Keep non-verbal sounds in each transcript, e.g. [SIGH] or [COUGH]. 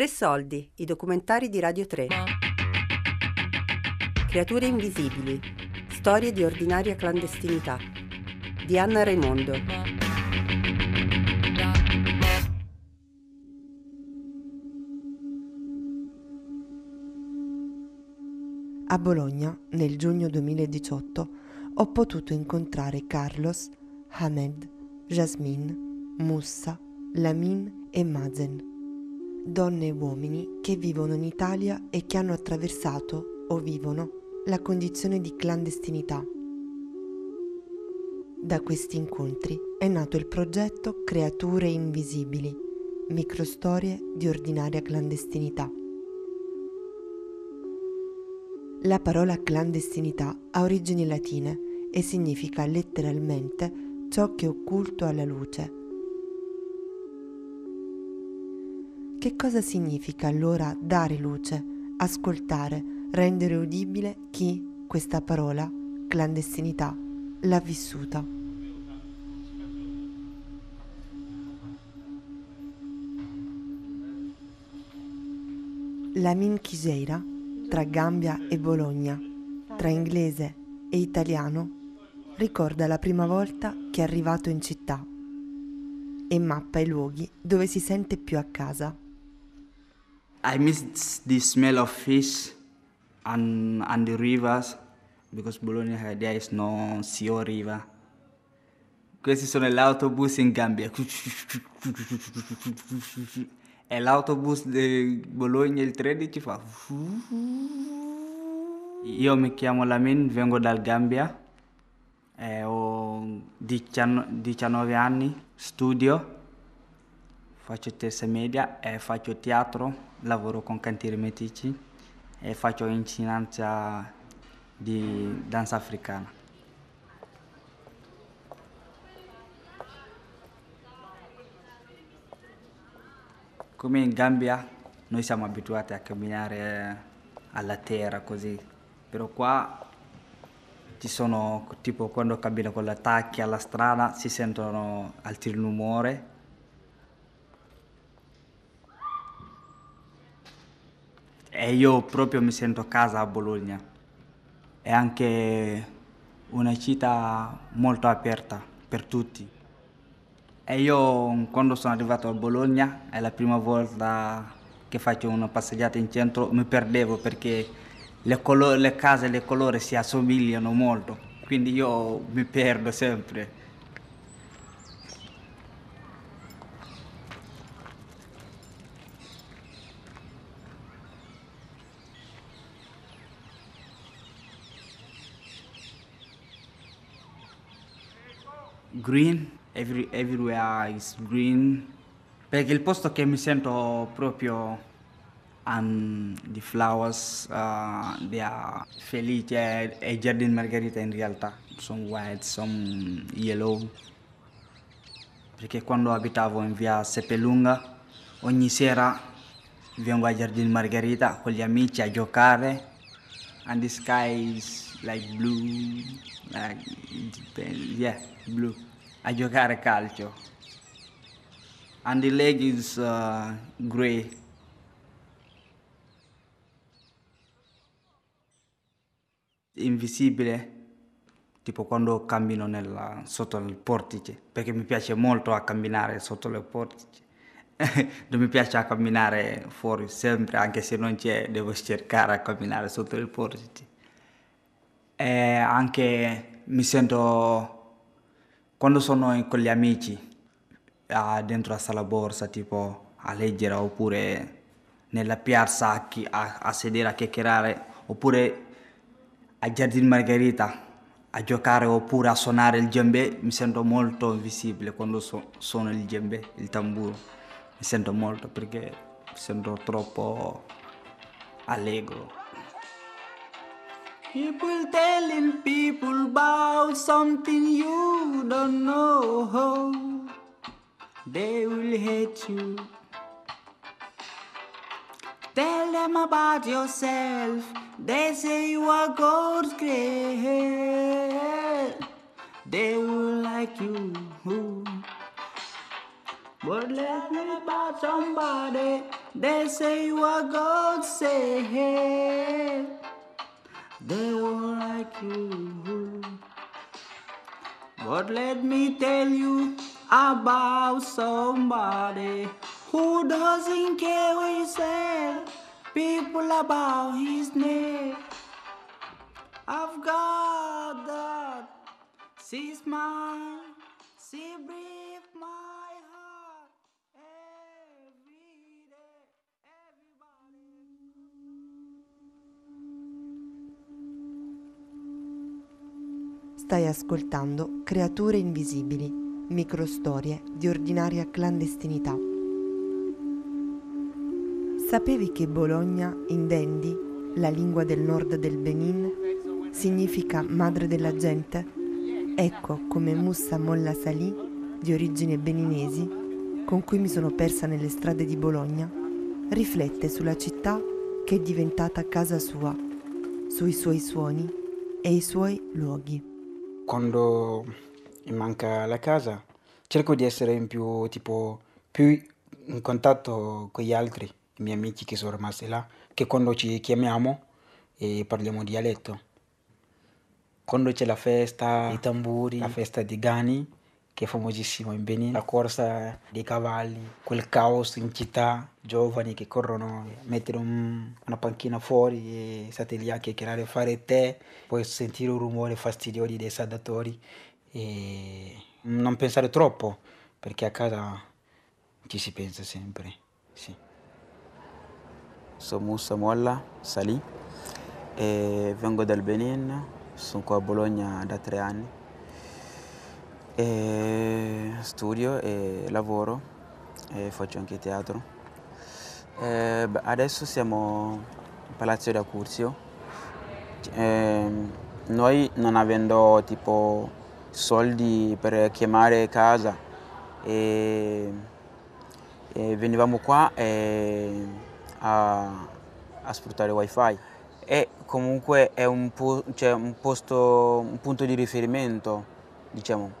Tre soldi, i documentari di Radio 3. Creature invisibili, storie di ordinaria clandestinità. Di Anna Raimondo. A Bologna, nel giugno 2018, ho potuto incontrare Carlos, Hamed, Jasmine, Mussa, Lamin e Mazen donne e uomini che vivono in Italia e che hanno attraversato o vivono la condizione di clandestinità. Da questi incontri è nato il progetto Creature Invisibili, microstorie di ordinaria clandestinità. La parola clandestinità ha origini latine e significa letteralmente ciò che è occulto alla luce Che cosa significa allora dare luce, ascoltare, rendere udibile chi questa parola, clandestinità, l'ha vissuta? La Min Chiseira, tra Gambia e Bologna, tra inglese e italiano, ricorda la prima volta che è arrivato in città e mappa i luoghi dove si sente più a casa. I miss the smell of fish and, and the rivers because Bologna there is no sea river. Questi sono gli autobus in Gambia. E l'autobus di Bologna il 13 fa. Io mi chiamo Lamin, vengo dal Gambia. E ho 19 anni, studio faccio terza media e faccio teatro, lavoro con cantieri metici e faccio insegnanza di danza africana. Come in Gambia noi siamo abituati a camminare alla terra così, però qua ci sono tipo quando cammino con le tacche alla strada si sentono altri rumori io proprio mi sento a casa a Bologna. È anche una città molto aperta per tutti. E io quando sono arrivato a Bologna, è la prima volta che faccio una passeggiata in centro, mi perdevo perché le, colo- le case e le colori si assomigliano molto, quindi io mi perdo sempre. Green, every, everywhere is green, perché il posto che mi sento proprio um, the flowers, uh, they are felici, è, è Giardino Margherita in realtà, some white, some yellow, perché quando abitavo in via Seppelunga, ogni sera vengo a Giardino Margherita con gli amici a giocare, and the sky is like blue, like, yeah, blue, a giocare calcio. And the leg is uh, grey. Invisibile, tipo quando cammino nella, sotto il portice, perché mi piace molto a camminare sotto le portici. [LAUGHS] non mi piace a camminare fuori sempre, anche se non c'è, devo cercare a camminare sotto il portice. E anche mi sento quando sono con gli amici ah, dentro la sala borsa tipo a leggere oppure nella piazza a, chi, a, a sedere a chiacchierare oppure a Giardino Margherita a giocare oppure a suonare il djembe mi sento molto invisibile quando so, suono il djembe, il tamburo. Mi sento molto perché mi sento troppo allegro People telling people about something you don't know. They will hate you. Tell them about yourself. They say you are God's great. They will like you. But let me about somebody They say you are God, say hey. They won't like you. But let me tell you about somebody who doesn't care what you say. People about his name. I've got that. She's mine. She Stai ascoltando Creature Invisibili, microstorie di ordinaria clandestinità. Sapevi che Bologna, in Dendi, la lingua del nord del Benin, significa madre della gente? Ecco come Mussa Molla Salì, di origini beninesi, con cui mi sono persa nelle strade di Bologna, riflette sulla città che è diventata casa sua, sui suoi suoni e i suoi luoghi. Quando mi manca la casa cerco di essere in più, tipo, più in contatto con gli altri, i miei amici che sono rimasti là, che quando ci chiamiamo e parliamo dialetto. Quando c'è la festa, i tamburi, la festa di Gani, che è famosissima in Benin, la corsa dei cavalli, quel caos in città, giovani che corrono, mettere un- una panchina fuori e state lì a chiacchierare, fare tè, poi sentire un rumore fastidioso dei saldatori e non pensare troppo, perché a casa ci si pensa sempre. Sì. Sono Musa Molla Salì e vengo dal Benin, sono qua a Bologna da tre anni. E studio e lavoro e faccio anche teatro. E, adesso siamo in Palazzo da Curzio. Noi non avendo tipo soldi per chiamare casa e, e venivamo qua a, a sfruttare wifi e comunque è un, po- cioè un posto, un punto di riferimento, diciamo,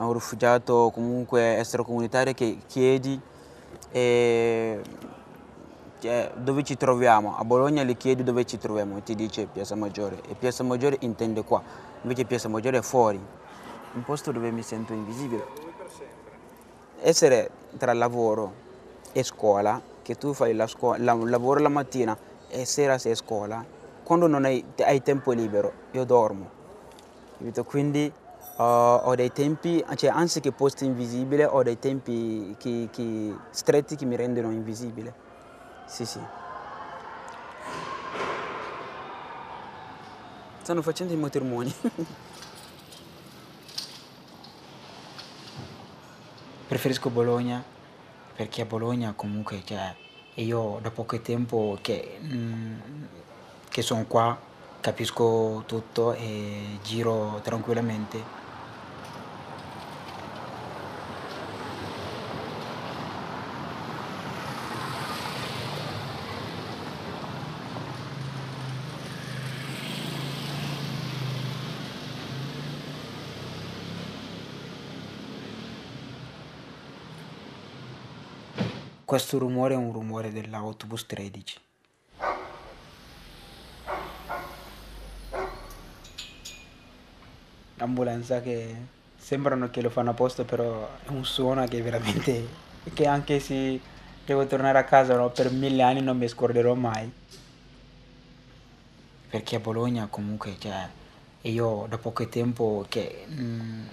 a un rifugiato comunque extracomunitario che chiedi e, cioè, dove ci troviamo. A Bologna gli chiedi dove ci troviamo e ti dice Piazza Maggiore e Piazza Maggiore intende qua, invece Piazza Maggiore è fuori, un posto dove mi sento invisibile. Essere tra lavoro e scuola, che tu fai la la- lavoro la mattina e sera sei a scuola, quando non hai, hai tempo libero, io dormo. Quindi uh, ho dei tempi, cioè anziché posti invisibili, ho dei tempi che- che- stretti che mi rendono invisibile. Sì, sì. Stanno facendo i matrimoni. [LAUGHS] Preferisco Bologna perché a Bologna comunque, cioè, io da poco tempo che, mm, che sono qua capisco tutto e giro tranquillamente. Questo rumore è un rumore dell'autobus 13. L'ambulanza che sembrano che lo fanno apposta, però è un suono che veramente... che anche se devo tornare a casa no, per mille anni non mi scorderò mai. Perché a Bologna comunque, cioè, io da poco tempo che, mm,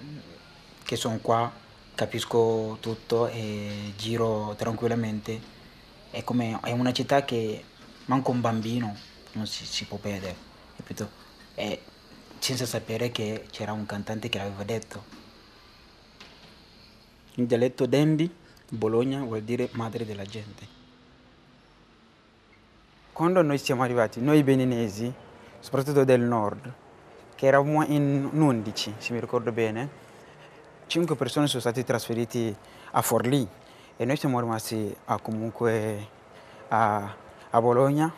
che sono qua capisco tutto e giro tranquillamente. È come è una città che manco un bambino non si, si può perdere, capito? E senza sapere che c'era un cantante che l'aveva detto. In dialetto Dendi, Bologna vuol dire madre della gente. Quando noi siamo arrivati, noi beninesi, soprattutto del nord, che eravamo in 11, se mi ricordo bene, cinque persone sono state trasferite a Forlì e noi siamo rimasti a, comunque a, a Bologna.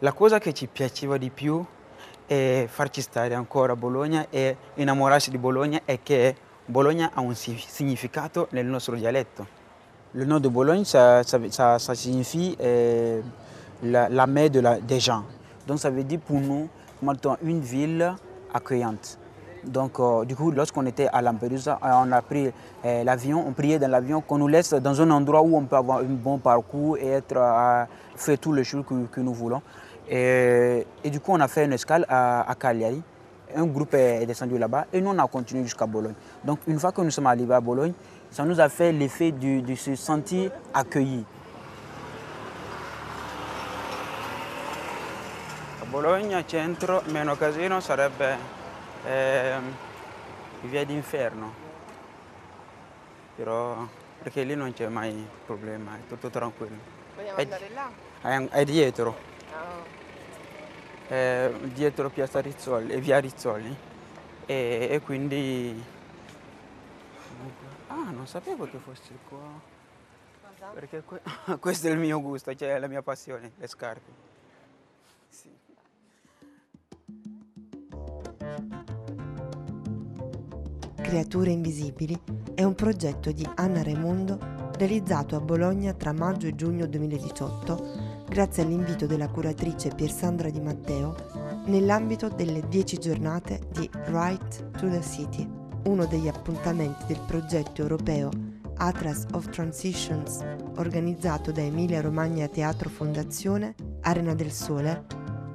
La cosa che ci piaceva di più è farci stare ancora a Bologna e innamorarsi di Bologna è che Bologna ha un si- significato nel nostro dialetto. Le nom de Bologne, ça, ça, ça, signifie euh, la, la mer de la, des gens. Donc ça veut dire pour nous, maintenant, une ville accueillante. Donc, euh, du coup, lorsqu'on était à Lampedusa, euh, on a pris euh, l'avion, on priait dans l'avion qu'on nous laisse dans un endroit où on peut avoir un bon parcours et être, faire tous les choses que, nous voulons. Et, du coup, on a fait une escale à, à Cagliari. Un groupe est descendu là-bas et nous, on a continué jusqu'à Bologne. Donc, une fois que nous sommes arrivés à Bologne, ça nous a fait l'effet de, se sentir accueillis. Bologna centro meno casino sarebbe ehm, via d'inferno, però perché lì non c'è mai problema, è tutto tranquillo. Vogliamo È- andare là? È, è dietro, Ah. è dietro Piazza Rizzoli, è via Rizzoli e, e quindi... Ah, non sapevo che fosse qua. Perché que- [LAUGHS] questo è il mio gusto, cioè la mia passione, le scarpe. Sì. Creature Invisibili è un progetto di Anna Raimondo realizzato a Bologna tra maggio e giugno 2018 grazie all'invito della curatrice Piersandra Di Matteo nell'ambito delle 10 giornate di Right to the City, uno degli appuntamenti del progetto europeo Atlas of Transitions organizzato da Emilia Romagna Teatro Fondazione Arena del Sole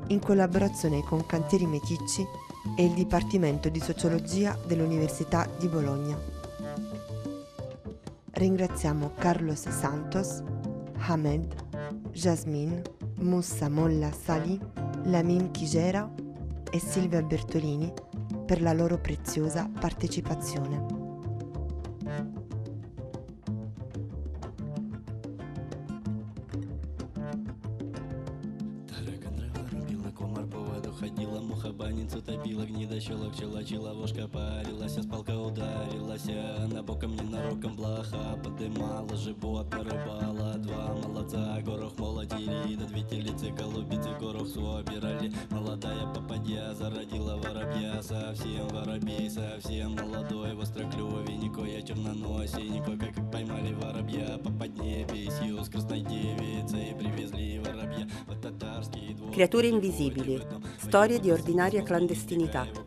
in collaborazione con Cantieri Meticci e il Dipartimento di Sociologia dell'Università di Bologna. Ringraziamo Carlos Santos, Hamed, Jasmine, Moussa Molla Sali, Lamin Chigera e Silvia Bertolini per la loro preziosa partecipazione. Топила, гнида щелок, чела, вошка парилась, а спалка ударилась, а на боком ненароком блоха подымала, живот нарыбала, два молодца, горох молотили, да две телицы, голубицы, горох собирали, молодая попадья зародила воробья, совсем воробей, совсем молодой, востроклювенькой, я черноносенькой, как поймали воробья, по поднебесью с красной девицей привезли воробья. В татарский двор. Creature invisibili. Storie di ordinaria clandestinità